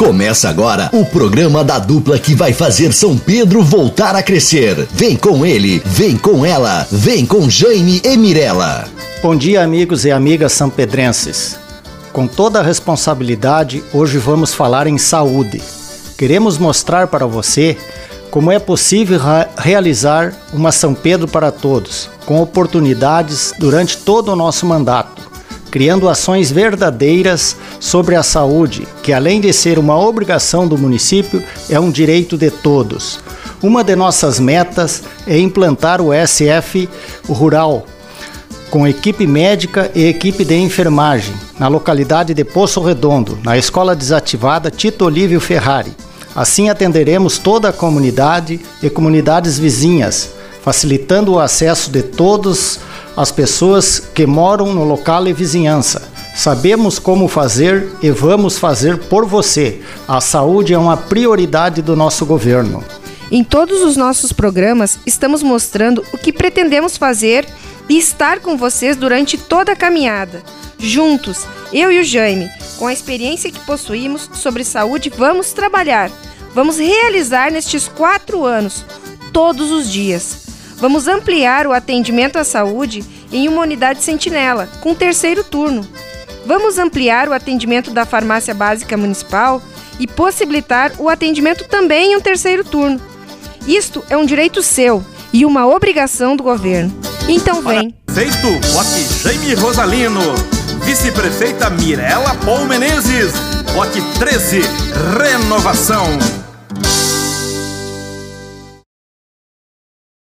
Começa agora o programa da dupla que vai fazer São Pedro voltar a crescer. Vem com ele, vem com ela, vem com Jaime e Mirella. Bom dia, amigos e amigas sampedrenses. Com toda a responsabilidade, hoje vamos falar em saúde. Queremos mostrar para você como é possível realizar uma São Pedro para todos, com oportunidades durante todo o nosso mandato criando ações verdadeiras sobre a saúde, que além de ser uma obrigação do município, é um direito de todos. Uma de nossas metas é implantar o SF Rural, com equipe médica e equipe de enfermagem, na localidade de Poço Redondo, na Escola Desativada Tito Olívio Ferrari. Assim atenderemos toda a comunidade e comunidades vizinhas, facilitando o acesso de todos as pessoas que moram no local e vizinhança. Sabemos como fazer e vamos fazer por você. A saúde é uma prioridade do nosso governo. Em todos os nossos programas, estamos mostrando o que pretendemos fazer e estar com vocês durante toda a caminhada. Juntos, eu e o Jaime, com a experiência que possuímos sobre saúde, vamos trabalhar. Vamos realizar nestes quatro anos, todos os dias. Vamos ampliar o atendimento à saúde em uma unidade sentinela, com terceiro turno. Vamos ampliar o atendimento da farmácia básica municipal e possibilitar o atendimento também em um terceiro turno. Isto é um direito seu e uma obrigação do governo. Então vem. Feito, Bote Jaime Rosalino. Vice-prefeita Mirela Paul Menezes. Bote 13, Renovação.